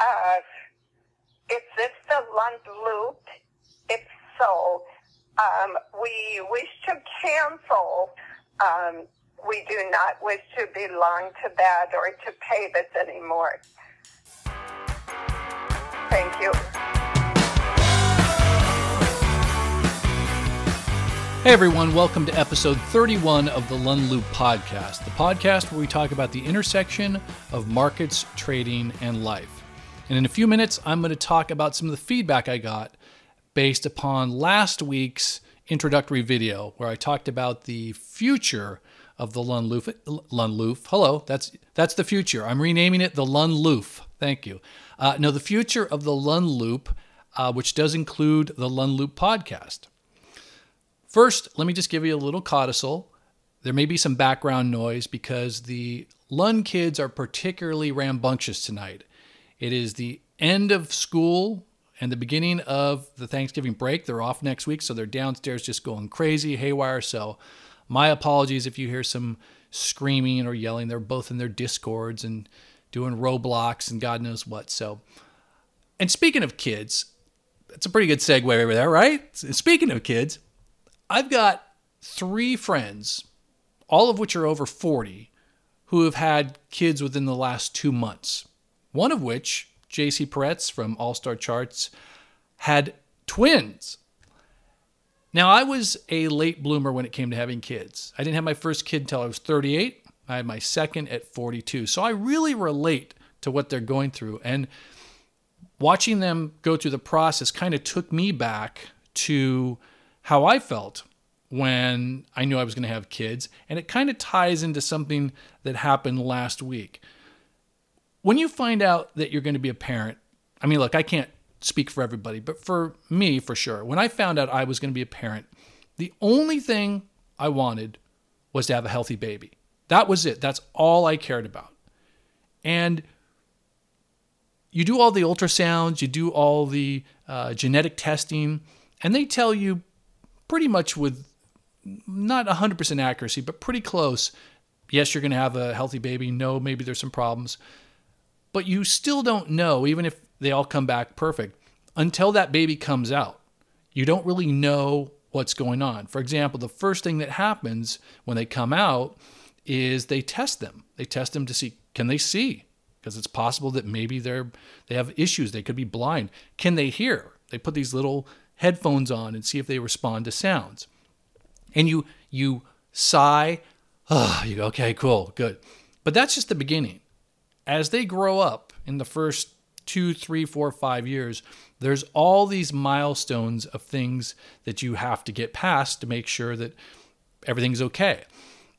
Uh, is this the Lund Loop? If so, um, we wish to cancel. Um, we do not wish to belong to that or to pay this anymore. Thank you. Hey everyone, welcome to episode 31 of the Lund Loop podcast, the podcast where we talk about the intersection of markets, trading, and life. And in a few minutes, I'm going to talk about some of the feedback I got based upon last week's introductory video where I talked about the future of the. Lund Loop. Hello, that's that's the future. I'm renaming it the Lund Loop. Thank you. Uh, no, the future of the Lund Loop, uh, which does include the Lund Loop podcast. First, let me just give you a little codicil. There may be some background noise because the Lund kids are particularly rambunctious tonight. It is the end of school and the beginning of the Thanksgiving break. They're off next week, so they're downstairs just going crazy, haywire. So, my apologies if you hear some screaming or yelling. They're both in their discords and doing Roblox and God knows what. So, and speaking of kids, that's a pretty good segue over there, right? Speaking of kids, I've got three friends, all of which are over 40, who have had kids within the last two months. One of which, JC Parets from All Star Charts, had twins. Now, I was a late bloomer when it came to having kids. I didn't have my first kid until I was 38. I had my second at 42. So I really relate to what they're going through. And watching them go through the process kind of took me back to how I felt when I knew I was going to have kids. And it kind of ties into something that happened last week. When you find out that you're going to be a parent, I mean, look, I can't speak for everybody, but for me, for sure, when I found out I was going to be a parent, the only thing I wanted was to have a healthy baby. That was it. That's all I cared about. And you do all the ultrasounds, you do all the uh, genetic testing, and they tell you pretty much with not 100% accuracy, but pretty close. Yes, you're going to have a healthy baby. No, maybe there's some problems. But you still don't know, even if they all come back perfect, until that baby comes out. You don't really know what's going on. For example, the first thing that happens when they come out is they test them. They test them to see can they see? Because it's possible that maybe they're they have issues. They could be blind. Can they hear? They put these little headphones on and see if they respond to sounds. And you you sigh, oh, you go, okay, cool, good. But that's just the beginning. As they grow up in the first two, three, four, five years, there's all these milestones of things that you have to get past to make sure that everything's okay.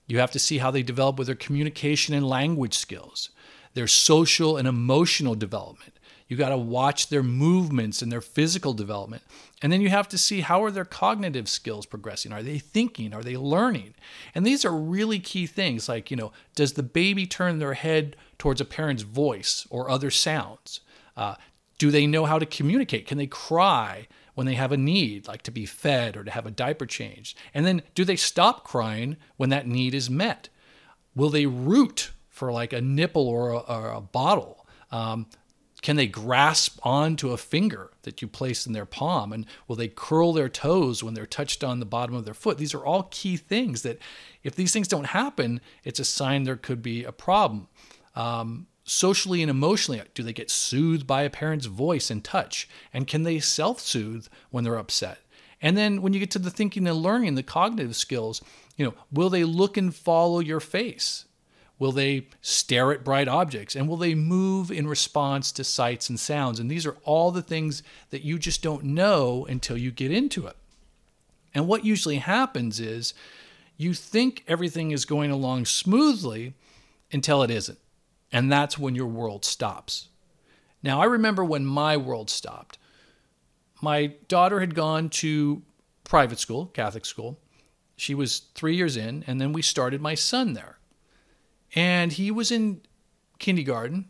You have to see how they develop with their communication and language skills, their social and emotional development, you got to watch their movements and their physical development. And then you have to see how are their cognitive skills progressing? Are they thinking? Are they learning? And these are really key things like, you know, does the baby turn their head towards a parent's voice or other sounds? Uh, do they know how to communicate? Can they cry when they have a need, like to be fed or to have a diaper changed? And then do they stop crying when that need is met? Will they root for like a nipple or a, or a bottle? Um, can they grasp onto a finger that you place in their palm? And will they curl their toes when they're touched on the bottom of their foot? These are all key things that, if these things don't happen, it's a sign there could be a problem. Um, socially and emotionally, do they get soothed by a parent's voice and touch? And can they self soothe when they're upset? And then when you get to the thinking and learning, the cognitive skills, you know, will they look and follow your face? Will they stare at bright objects? And will they move in response to sights and sounds? And these are all the things that you just don't know until you get into it. And what usually happens is you think everything is going along smoothly until it isn't. And that's when your world stops. Now, I remember when my world stopped. My daughter had gone to private school, Catholic school. She was three years in, and then we started my son there. And he was in kindergarten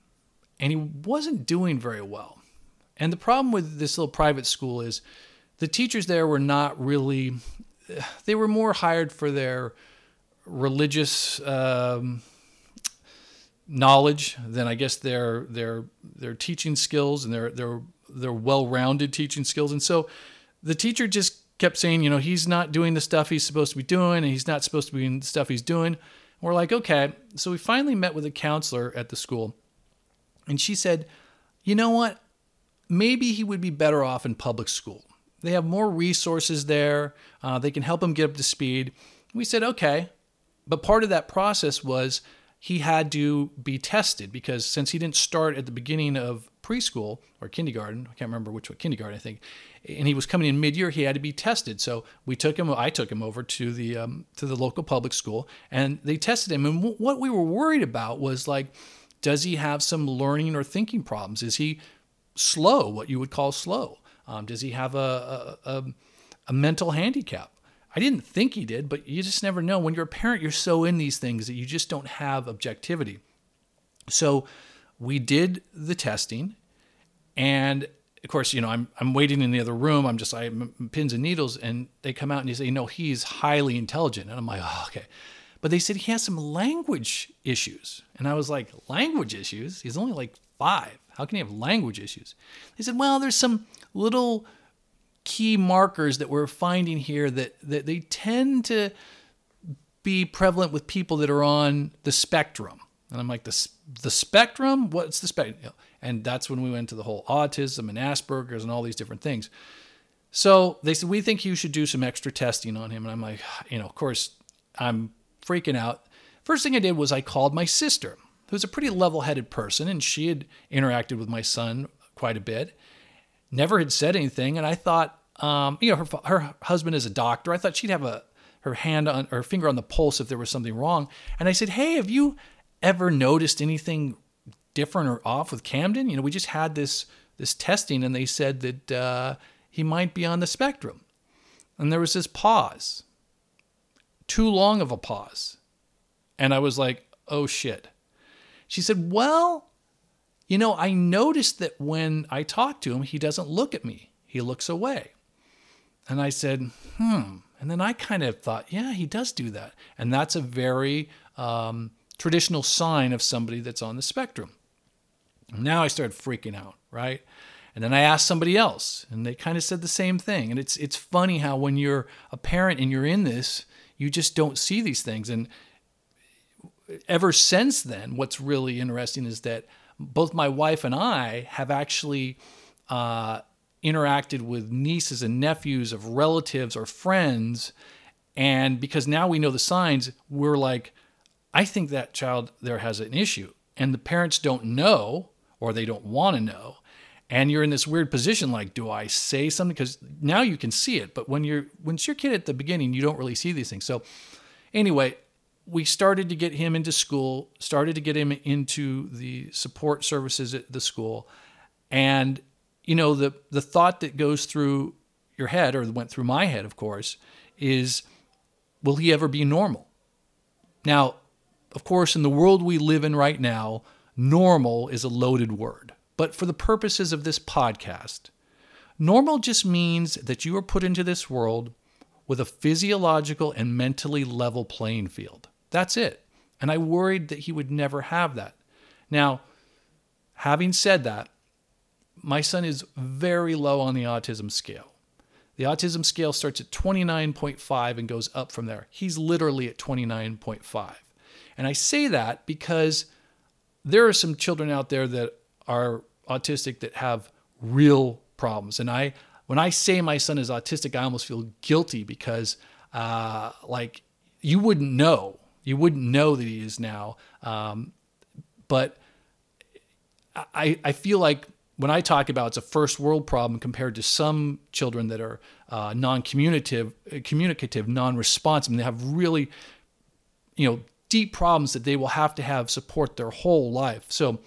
and he wasn't doing very well. And the problem with this little private school is the teachers there were not really, they were more hired for their religious um, knowledge than I guess their their their teaching skills and their their their well-rounded teaching skills. And so the teacher just kept saying, you know, he's not doing the stuff he's supposed to be doing, and he's not supposed to be doing the stuff he's doing. We're like, okay. So we finally met with a counselor at the school, and she said, you know what? Maybe he would be better off in public school. They have more resources there. Uh, they can help him get up to speed. We said, okay. But part of that process was he had to be tested because since he didn't start at the beginning of preschool or kindergarten, I can't remember which one, kindergarten, I think, and he was coming in mid-year, he had to be tested. So we took him, I took him over to the um, to the local public school, and they tested him. And w- what we were worried about was like, does he have some learning or thinking problems? Is he slow, what you would call slow? Um, does he have a, a, a, a mental handicap? I didn't think he did, but you just never know. When you're a parent, you're so in these things that you just don't have objectivity. So we did the testing, and of course, you know, I'm I'm waiting in the other room. I'm just I am pins and needles, and they come out and they say, "No, he's highly intelligent," and I'm like, "Oh, okay." But they said he has some language issues, and I was like, "Language issues? He's only like five. How can he have language issues?" They said, "Well, there's some little." key markers that we're finding here that, that they tend to be prevalent with people that are on the spectrum. And I'm like, the, the spectrum? What's the spectrum? And that's when we went to the whole autism and Asperger's and all these different things. So they said, we think you should do some extra testing on him. And I'm like, you know, of course, I'm freaking out. First thing I did was I called my sister, who's a pretty level headed person, and she had interacted with my son quite a bit never had said anything. And I thought, um, you know, her, her husband is a doctor. I thought she'd have a her hand on her finger on the pulse if there was something wrong. And I said, Hey, have you ever noticed anything different or off with Camden? You know, we just had this this testing, and they said that uh, he might be on the spectrum. And there was this pause, too long of a pause. And I was like, oh shit. She said, well, you know, I noticed that when I talk to him, he doesn't look at me, he looks away. And I said, hmm. And then I kind of thought, yeah, he does do that. And that's a very um, traditional sign of somebody that's on the spectrum. Now I started freaking out, right? And then I asked somebody else, and they kind of said the same thing. And it's it's funny how when you're a parent and you're in this, you just don't see these things. And ever since then, what's really interesting is that both my wife and I have actually uh, interacted with nieces and nephews of relatives or friends. And because now we know the signs, we're like, I think that child there has an issue. And the parents don't know or they don't want to know. And you're in this weird position like, do I say something? Because now you can see it. But when you're when it's your kid at the beginning, you don't really see these things. So anyway, we started to get him into school, started to get him into the support services at the school. And, you know, the, the thought that goes through your head, or went through my head, of course, is will he ever be normal? Now, of course, in the world we live in right now, normal is a loaded word. But for the purposes of this podcast, normal just means that you are put into this world with a physiological and mentally level playing field. That's it. And I worried that he would never have that. Now, having said that, my son is very low on the autism scale. The autism scale starts at 29.5 and goes up from there. He's literally at 29.5. And I say that because there are some children out there that are autistic that have real problems. And I, when I say my son is autistic, I almost feel guilty because, uh, like, you wouldn't know you wouldn't know that he is now. Um, but I, I feel like when I talk about it's a first world problem compared to some children that are uh, non-communicative, communicative, non-responsive, and they have really, you know, deep problems that they will have to have support their whole life. So,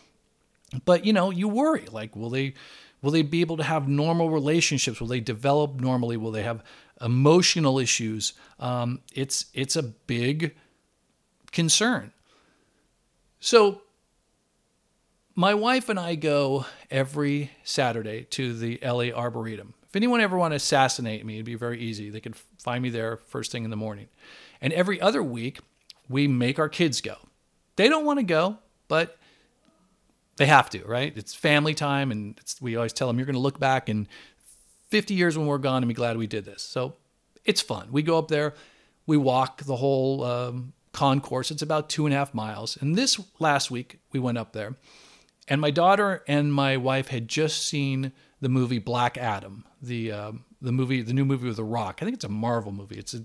but you know, you worry like, will they, will they be able to have normal relationships? Will they develop normally? Will they have emotional issues? Um, it's it's a big concern. So, my wife and I go every Saturday to the LA Arboretum. If anyone ever want to assassinate me, it'd be very easy. They could find me there first thing in the morning. And every other week, we make our kids go. They don't want to go. but they have to, right? It's family time, and we always tell them you're going to look back in 50 years when we're gone and be glad we did this. So it's fun. We go up there, we walk the whole um, concourse. It's about two and a half miles. And this last week, we went up there, and my daughter and my wife had just seen the movie Black Adam, the um, the movie, the new movie with The Rock. I think it's a Marvel movie. It's a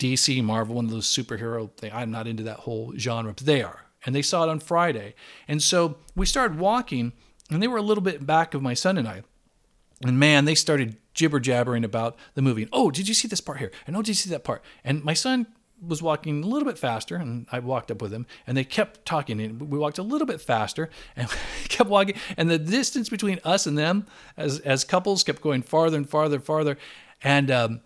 DC Marvel, one of those superhero thing. I'm not into that whole genre, but they are. And they saw it on Friday. And so we started walking, and they were a little bit back of my son and I. And man, they started jibber jabbering about the movie. And, oh, did you see this part here? And oh, did you see that part? And my son was walking a little bit faster, and I walked up with him, and they kept talking. And we walked a little bit faster, and kept walking. And the distance between us and them, as as couples, kept going farther and farther and farther. And um,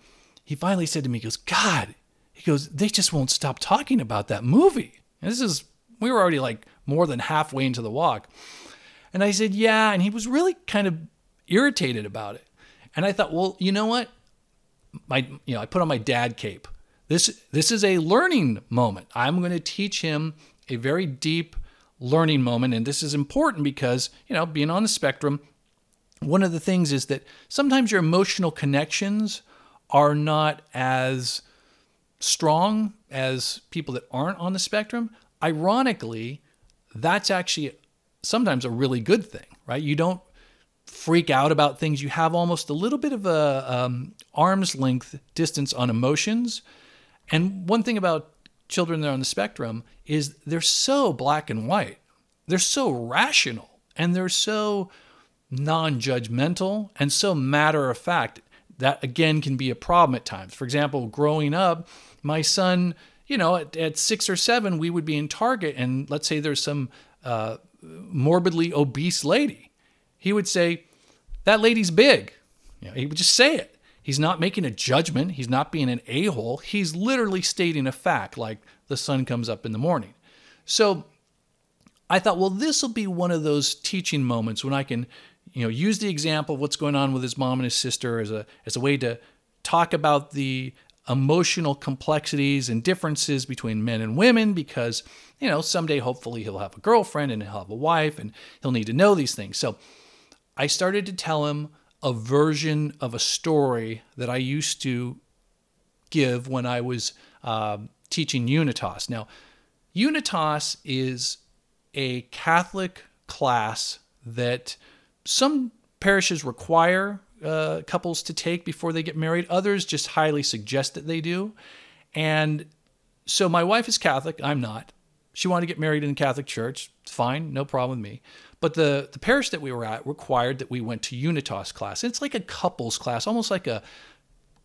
he finally said to me, "He goes, God, he goes, they just won't stop talking about that movie. And this is, we were already like more than halfway into the walk. And I said, yeah. And he was really kind of irritated about it. And I thought, well, you know what? My, you know, I put on my dad cape. This, this is a learning moment. I'm going to teach him a very deep learning moment. And this is important because, you know, being on the spectrum, one of the things is that sometimes your emotional connections are not as strong as people that aren't on the spectrum, ironically, that's actually sometimes a really good thing, right? You don't freak out about things. You have almost a little bit of a um, arm's length distance on emotions. And one thing about children that are on the spectrum is they're so black and white. They're so rational and they're so non-judgmental and so matter of fact that again can be a problem at times. For example, growing up, my son, you know, at, at six or seven, we would be in Target, and let's say there's some uh, morbidly obese lady. He would say, That lady's big. You know, he would just say it. He's not making a judgment. He's not being an a hole. He's literally stating a fact, like the sun comes up in the morning. So I thought, well, this will be one of those teaching moments when I can, you know, use the example of what's going on with his mom and his sister as a as a way to talk about the emotional complexities and differences between men and women because, you know, someday hopefully he'll have a girlfriend and he'll have a wife and he'll need to know these things. So I started to tell him a version of a story that I used to give when I was uh, teaching Unitas. Now, Unitas is a Catholic class that some parishes require uh, couples to take before they get married. Others just highly suggest that they do. And so my wife is Catholic. I'm not. She wanted to get married in the Catholic Church. Fine, no problem with me. But the, the parish that we were at required that we went to Unitas class. It's like a couples class, almost like a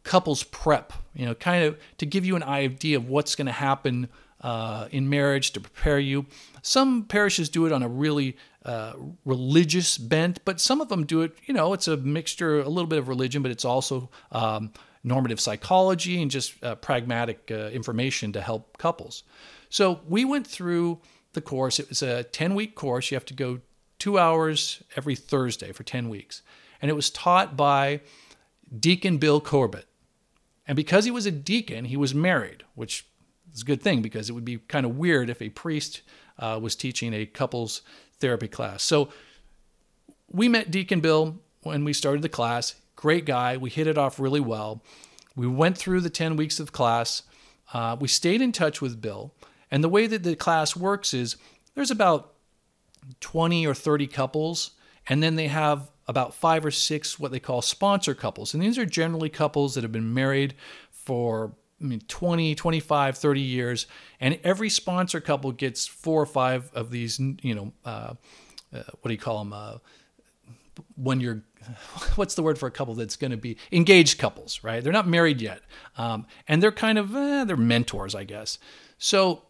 couples prep, you know, kind of to give you an idea of what's going to happen uh, in marriage to prepare you. Some parishes do it on a really uh, religious bent, but some of them do it, you know, it's a mixture, a little bit of religion, but it's also um, normative psychology and just uh, pragmatic uh, information to help couples. So we went through the course. It was a 10 week course. You have to go two hours every Thursday for 10 weeks. And it was taught by Deacon Bill Corbett. And because he was a deacon, he was married, which is a good thing because it would be kind of weird if a priest uh, was teaching a couples therapy class. So we met Deacon Bill when we started the class. Great guy. We hit it off really well. We went through the 10 weeks of class. Uh, we stayed in touch with Bill. And the way that the class works is there's about 20 or 30 couples, and then they have about five or six what they call sponsor couples. And these are generally couples that have been married for I mean, 20, 25, 30 years, and every sponsor couple gets four or five of these, you know, uh, uh, what do you call them? Uh, when you're, what's the word for a couple that's going to be engaged couples, right? They're not married yet. Um, and they're kind of, eh, they're mentors, I guess. So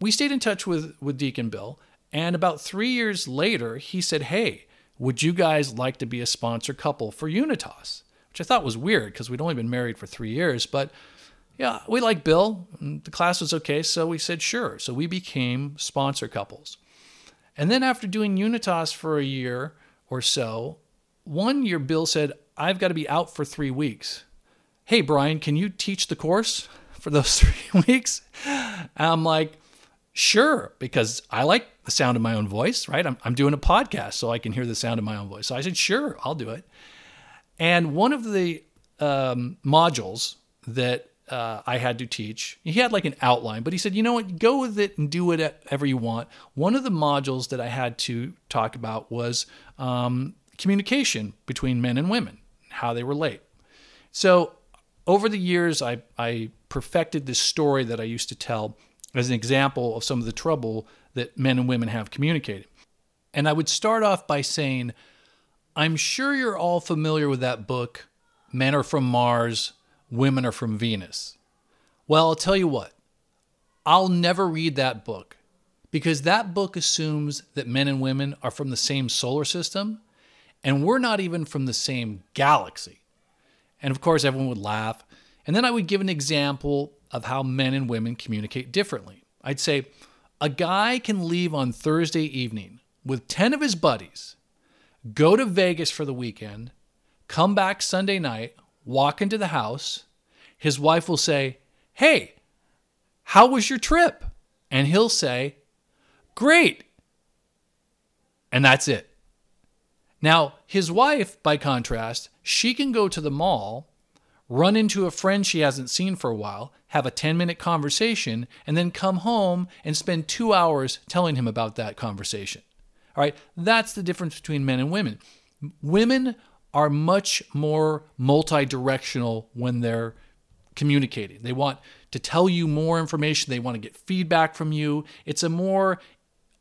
we stayed in touch with, with Deacon Bill. And about three years later, he said, Hey, would you guys like to be a sponsor couple for Unitas? Which I thought was weird because we'd only been married for three years. But yeah, we like Bill. The class was okay, so we said sure. So we became sponsor couples. And then after doing Unitas for a year or so, one year Bill said, I've got to be out for three weeks. Hey, Brian, can you teach the course for those three weeks? And I'm like, Sure, because I like the sound of my own voice, right? I'm, I'm doing a podcast so I can hear the sound of my own voice. So I said, Sure, I'll do it. And one of the um, modules that uh, I had to teach. He had like an outline, but he said, you know what, go with it and do whatever you want. One of the modules that I had to talk about was um, communication between men and women, how they relate. So over the years, I, I perfected this story that I used to tell as an example of some of the trouble that men and women have communicating. And I would start off by saying, I'm sure you're all familiar with that book, Men Are From Mars women are from Venus. Well, I'll tell you what, I'll never read that book because that book assumes that men and women are from the same solar system and we're not even from the same galaxy. And of course, everyone would laugh. And then I would give an example of how men and women communicate differently. I'd say, a guy can leave on Thursday evening with 10 of his buddies, go to Vegas for the weekend, come back Sunday night, walk into the house, his wife will say, Hey, how was your trip? And he'll say, Great. And that's it. Now, his wife, by contrast, she can go to the mall, run into a friend she hasn't seen for a while, have a 10 minute conversation, and then come home and spend two hours telling him about that conversation. All right, that's the difference between men and women. Women are much more multi directional when they're communicating. They want to tell you more information, they want to get feedback from you. It's a more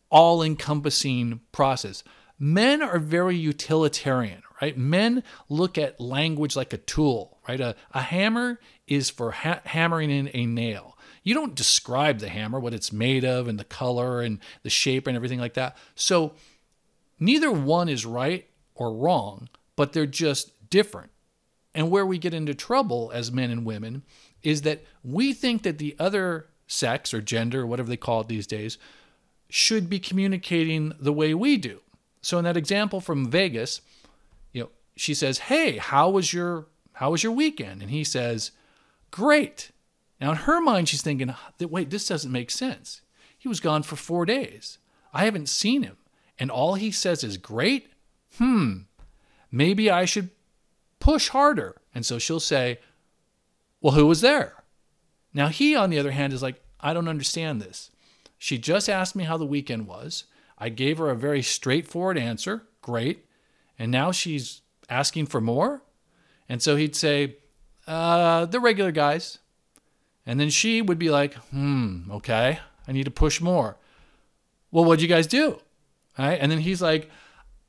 all encompassing process. Men are very utilitarian, right? Men look at language like a tool, right? A, a hammer is for ha- hammering in a nail. You don't describe the hammer, what it's made of, and the color and the shape and everything like that. So neither one is right or wrong but they're just different. And where we get into trouble as men and women is that we think that the other sex or gender, or whatever they call it these days, should be communicating the way we do. So in that example from Vegas, you know, she says, "Hey, how was your how was your weekend?" And he says, "Great." Now in her mind, she's thinking, "Wait, this doesn't make sense. He was gone for four days. I haven't seen him, and all he says is great. Hmm, maybe I should push harder. And so she'll say, Well, who was there? Now, he, on the other hand, is like, I don't understand this. She just asked me how the weekend was. I gave her a very straightforward answer. Great. And now she's asking for more. And so he'd say, uh, the regular guys. And then she would be like, hmm, okay, I need to push more. Well, what'd you guys do? All right. And then he's like,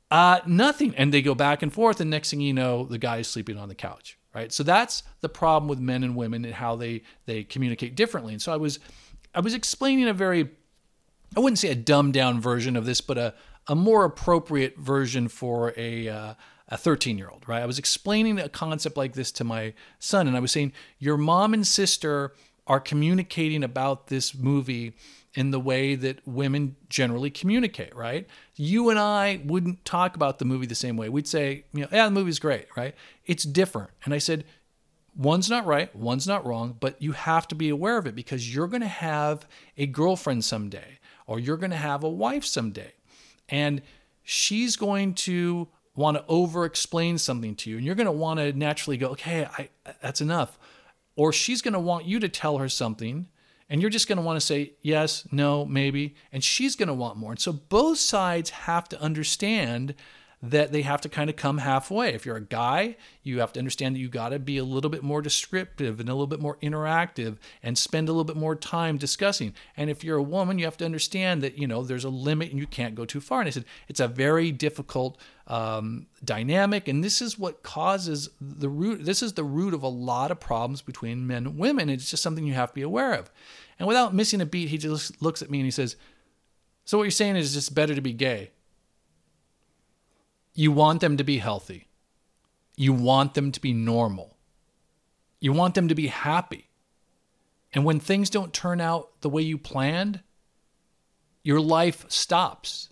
uh, nothing. And they go back and forth, and next thing you know, the guy is sleeping on the couch. Right. So that's the problem with men and women and how they they communicate differently. And so I was I was explaining a very I wouldn't say a dumbed down version of this, but a a more appropriate version for a uh, a 13 year old, right? I was explaining a concept like this to my son, and I was saying, Your mom and sister are communicating about this movie in the way that women generally communicate, right? You and I wouldn't talk about the movie the same way. We'd say, you know, yeah, the movie's great, right? It's different. And I said, one's not right, one's not wrong, but you have to be aware of it because you're going to have a girlfriend someday or you're going to have a wife someday. And she's going to want to over explain something to you and you're going to want to naturally go, "Okay, I that's enough." Or she's going to want you to tell her something and you're just going to want to say yes, no, maybe. And she's going to want more. And so both sides have to understand that they have to kind of come halfway. If you're a guy, you have to understand that you got to be a little bit more descriptive and a little bit more interactive and spend a little bit more time discussing. And if you're a woman, you have to understand that, you know, there's a limit and you can't go too far. And I said, it's a very difficult um, dynamic. And this is what causes the root, this is the root of a lot of problems between men and women. It's just something you have to be aware of. And without missing a beat, he just looks at me and he says, So what you're saying is it's better to be gay? You want them to be healthy. You want them to be normal. You want them to be happy. And when things don't turn out the way you planned, your life stops.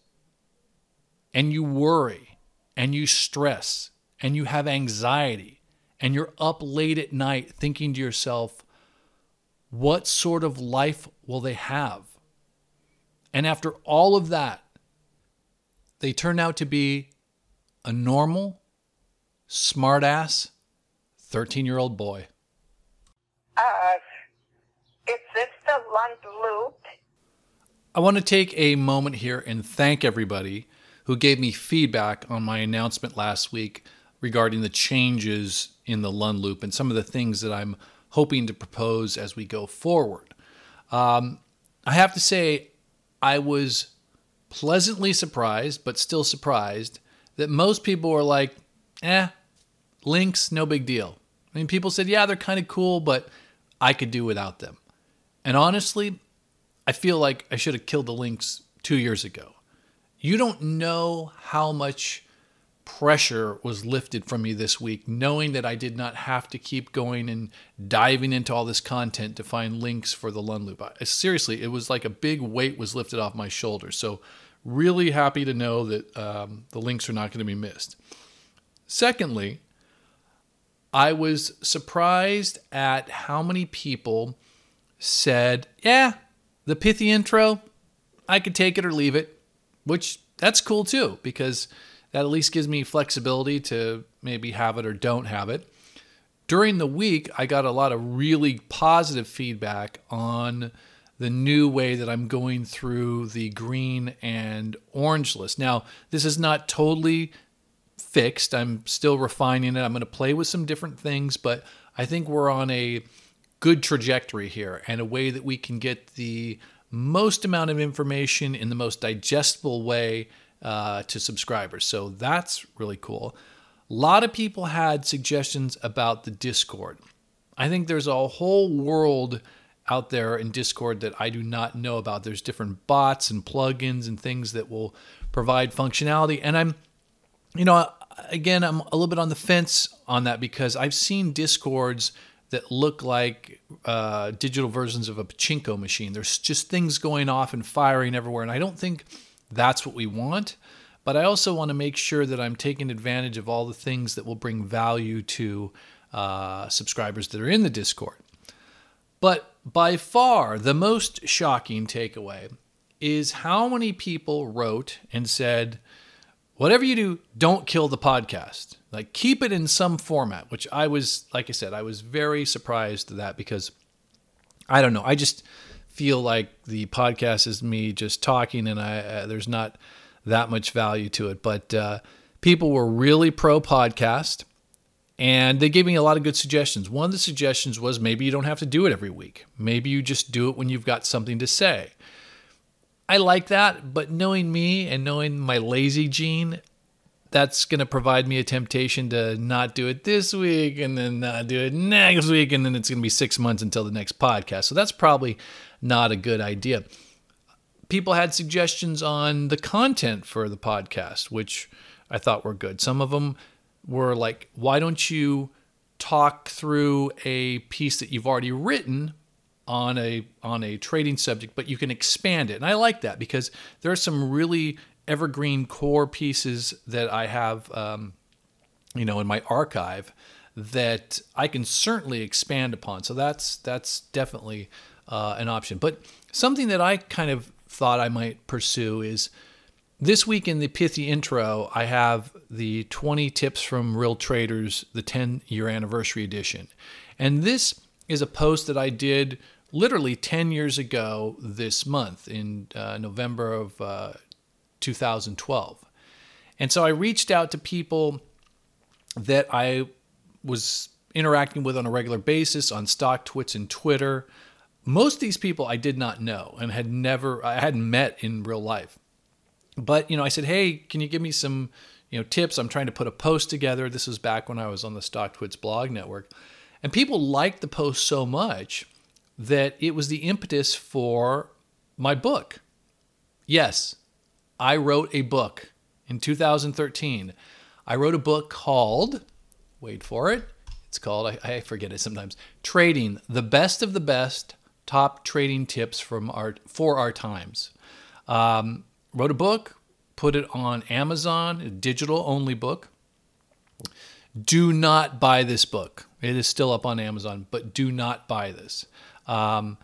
And you worry and you stress and you have anxiety and you're up late at night thinking to yourself, what sort of life will they have? And after all of that, they turn out to be a normal, smartass, 13 year old boy. Uh, is this the Lund Loop? I want to take a moment here and thank everybody who gave me feedback on my announcement last week regarding the changes in the Lund Loop and some of the things that I'm hoping to propose as we go forward. Um, I have to say, I was pleasantly surprised, but still surprised, that most people were like, eh, links, no big deal. I mean, people said, yeah, they're kind of cool, but I could do without them. And honestly, I feel like I should have killed the links two years ago. You don't know how much pressure was lifted from me this week, knowing that I did not have to keep going and diving into all this content to find links for the Lund Loop. I, seriously, it was like a big weight was lifted off my shoulders. So, really happy to know that um, the links are not going to be missed. Secondly, I was surprised at how many people said, Yeah, the pithy intro, I could take it or leave it, which that's cool too, because that at least gives me flexibility to maybe have it or don't have it. During the week, I got a lot of really positive feedback on the new way that I'm going through the green and orange list. Now, this is not totally fixed. I'm still refining it. I'm going to play with some different things, but I think we're on a good trajectory here and a way that we can get the most amount of information in the most digestible way uh, to subscribers. So that's really cool. A lot of people had suggestions about the Discord. I think there's a whole world out there in Discord that I do not know about. There's different bots and plugins and things that will provide functionality. And I'm, you know, again, I'm a little bit on the fence on that because I've seen Discords that look like uh, digital versions of a pachinko machine. There's just things going off and firing everywhere, and I don't think that's what we want. But I also want to make sure that I'm taking advantage of all the things that will bring value to uh, subscribers that are in the Discord. But by far, the most shocking takeaway is how many people wrote and said, whatever you do, don't kill the podcast. Like keep it in some format, which I was, like I said, I was very surprised at that because I don't know. I just feel like the podcast is me just talking and I, uh, there's not that much value to it. But uh, people were really pro podcast and they gave me a lot of good suggestions. One of the suggestions was maybe you don't have to do it every week. Maybe you just do it when you've got something to say. I like that, but knowing me and knowing my lazy gene, that's going to provide me a temptation to not do it this week and then not do it next week. And then it's going to be six months until the next podcast. So that's probably not a good idea. People had suggestions on the content for the podcast, which I thought were good. Some of them were like, why don't you talk through a piece that you've already written on a on a trading subject, but you can expand it. And I like that because there are some really evergreen core pieces that I have, um, you know, in my archive that I can certainly expand upon. So that's that's definitely uh, an option. But something that I kind of thought I might pursue is this week in the pithy intro, I have the 20 tips from Real Traders, the 10 year anniversary edition, and this is a post that I did literally 10 years ago this month in uh, November of uh, 2012. And so I reached out to people that I was interacting with on a regular basis on StockTwits and Twitter. Most of these people I did not know and had never, I hadn't met in real life. But, you know, I said, hey, can you give me some, you know, tips? I'm trying to put a post together. This was back when I was on the StockTwits blog network. And people liked the post so much that it was the impetus for my book. Yes, I wrote a book in 2013. I wrote a book called, wait for it, it's called, I, I, forget it sometimes, Trading, the Best of the Best Top Trading Tips from our, for Our Times. Um, wrote a book, put it on Amazon, a digital only book. Do not buy this book. It is still up on Amazon, but do not buy this. Um,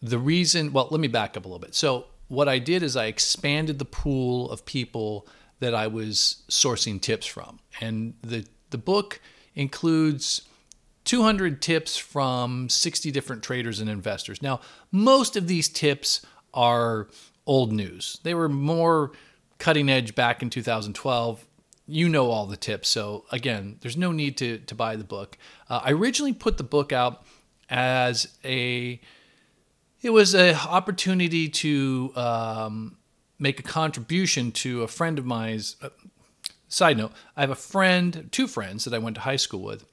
the reason, well, let me back up a little bit. So, what I did is I expanded the pool of people that I was sourcing tips from. And the, the book includes 200 tips from 60 different traders and investors. Now, most of these tips are old news. They were more cutting edge back in 2012. You know all the tips. So, again, there's no need to, to buy the book. Uh, I originally put the book out as a it was an opportunity to um, make a contribution to a friend of mine's. Uh, side note: I have a friend, two friends that I went to high school with.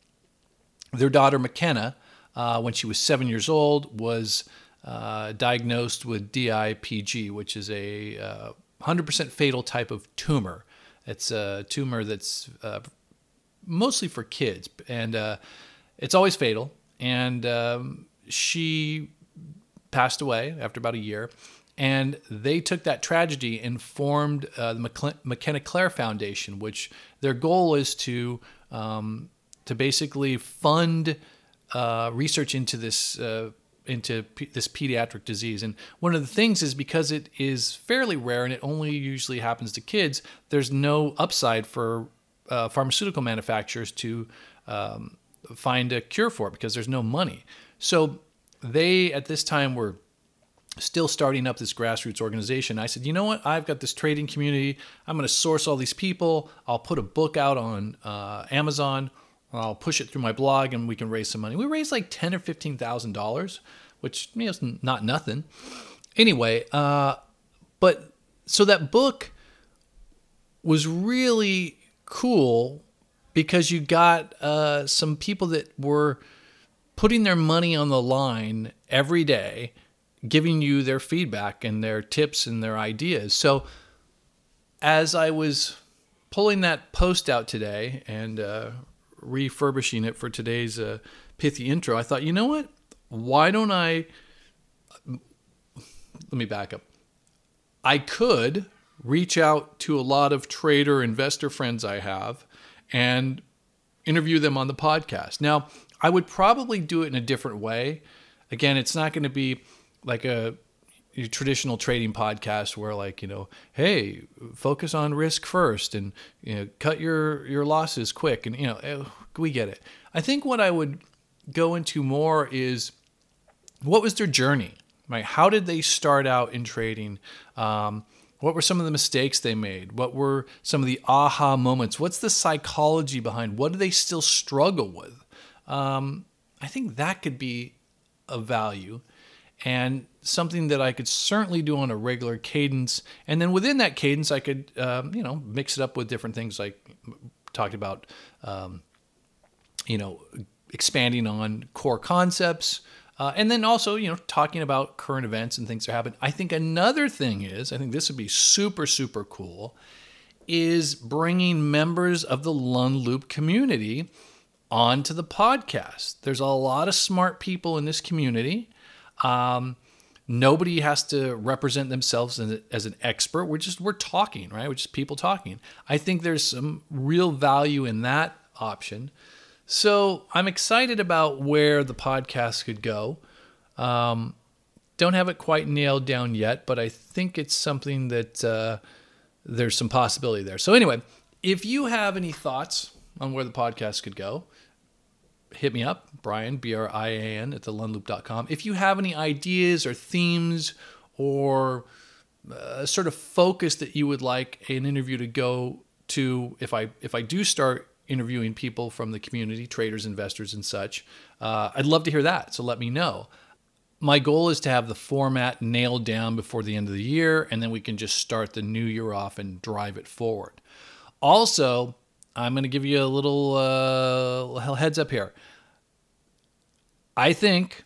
Their daughter McKenna, uh, when she was seven years old, was uh, diagnosed with DIPG, which is a 100% uh, fatal type of tumor. It's a tumor that's uh, mostly for kids, and uh, it's always fatal. And um, she passed away after about a year. And they took that tragedy and formed uh, the McKenna Claire Foundation, which their goal is to um, to basically fund research into this into p- this pediatric disease. And one of the things is because it is fairly rare and it only usually happens to kids. There's no upside for uh, pharmaceutical manufacturers to um, find a cure for it because there's no money. So they at this time were still starting up this grassroots organization. I said, you know what? I've got this trading community. I'm going to source all these people. I'll put a book out on uh, Amazon. I'll push it through my blog, and we can raise some money. We raised like ten or fifteen thousand dollars, which you know, is not nothing. Anyway, uh, but so that book was really cool because you got uh, some people that were putting their money on the line every day, giving you their feedback and their tips and their ideas. So, as I was pulling that post out today and uh, refurbishing it for today's uh, pithy intro, I thought, you know what? Why don't I? Let me back up. I could reach out to a lot of trader investor friends I have and interview them on the podcast. Now, I would probably do it in a different way. Again, it's not going to be like a traditional trading podcast where like you know hey focus on risk first and you know cut your your losses quick and you know eh, we get it. I think what i would go into more is what was their journey right? How did they start out in trading? Um, what were some of the mistakes they made? What were some of the aha moments? What's the psychology behind? What do they still struggle with? Um, I think that could be a value. And something that I could certainly do on a regular cadence. And then within that cadence, I could, um, you know, mix it up with different things like talked about, um, you know, expanding on core concepts. Uh, and then also, you know, talking about current events and things that happen. I think another thing is, I think this would be super, super cool, is bringing members of the Lund Loop community onto the podcast. There's a lot of smart people in this community. Um, nobody has to represent themselves as, an expert. We're just we're talking, right? We're just people talking. I think there's some real value in that option. So I'm excited about where the podcast could go. Um, don't have it quite nailed down yet, but I think it's something that uh, there's some possibility there. So anyway, if you have any thoughts on where the podcast could go, hit me up, Brian, B R I A N, at thelundloop.com. If you have any ideas or themes or a uh, sort of focus that you would like an interview to go to, if I if I do start interviewing people from the community, traders, investors, and such, uh, I'd love to hear that. So let me know. My goal is to have the format nailed down before the end of the year, and then we can just start the new year off and drive it forward. Also, I'm going to give you a little uh, heads up here. I think,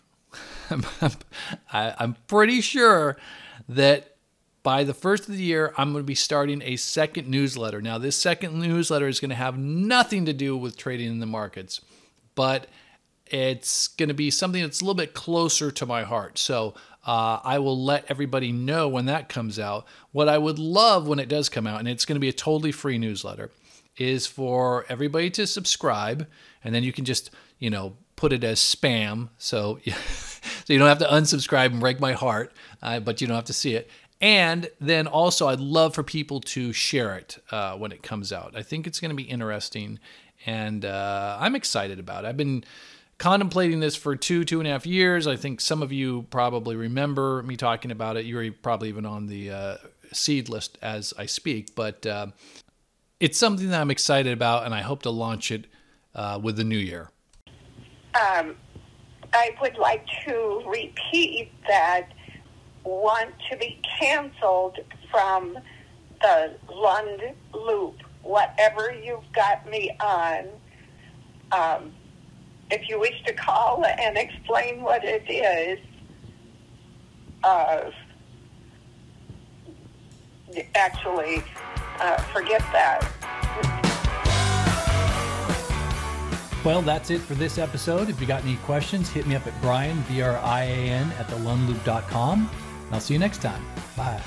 I'm pretty sure that by the first of the year, I'm going to be starting a second newsletter. Now, this second newsletter is going to have nothing to do with trading in the markets, but it's going to be something that's a little bit closer to my heart. So uh, I will let everybody know when that comes out. What I would love when it does come out, and it's going to be a totally free newsletter, is for everybody to subscribe, and then you can just, you know, put it as spam. So, so you don't have to unsubscribe and break my heart, uh, but you don't have to see it. And then also, I'd love for people to share it uh, when it comes out. I think it's going to be interesting, and uh, I'm excited about it. I've been contemplating this for two, two and a half years. I think some of you probably remember me talking about it. You're probably even on the uh, seed list as I speak, but uh, it's something that I'm excited about, and I hope to launch it uh, with the new year. Um, I would like to repeat that want to be canceled from the Lund Loop, whatever you've got me on. Um, if you wish to call and explain what it is, uh, actually, uh, forget that. Well, that's it for this episode. If you got any questions, hit me up at Brian, B R I A N, at thelundloop.com. I'll see you next time. Bye.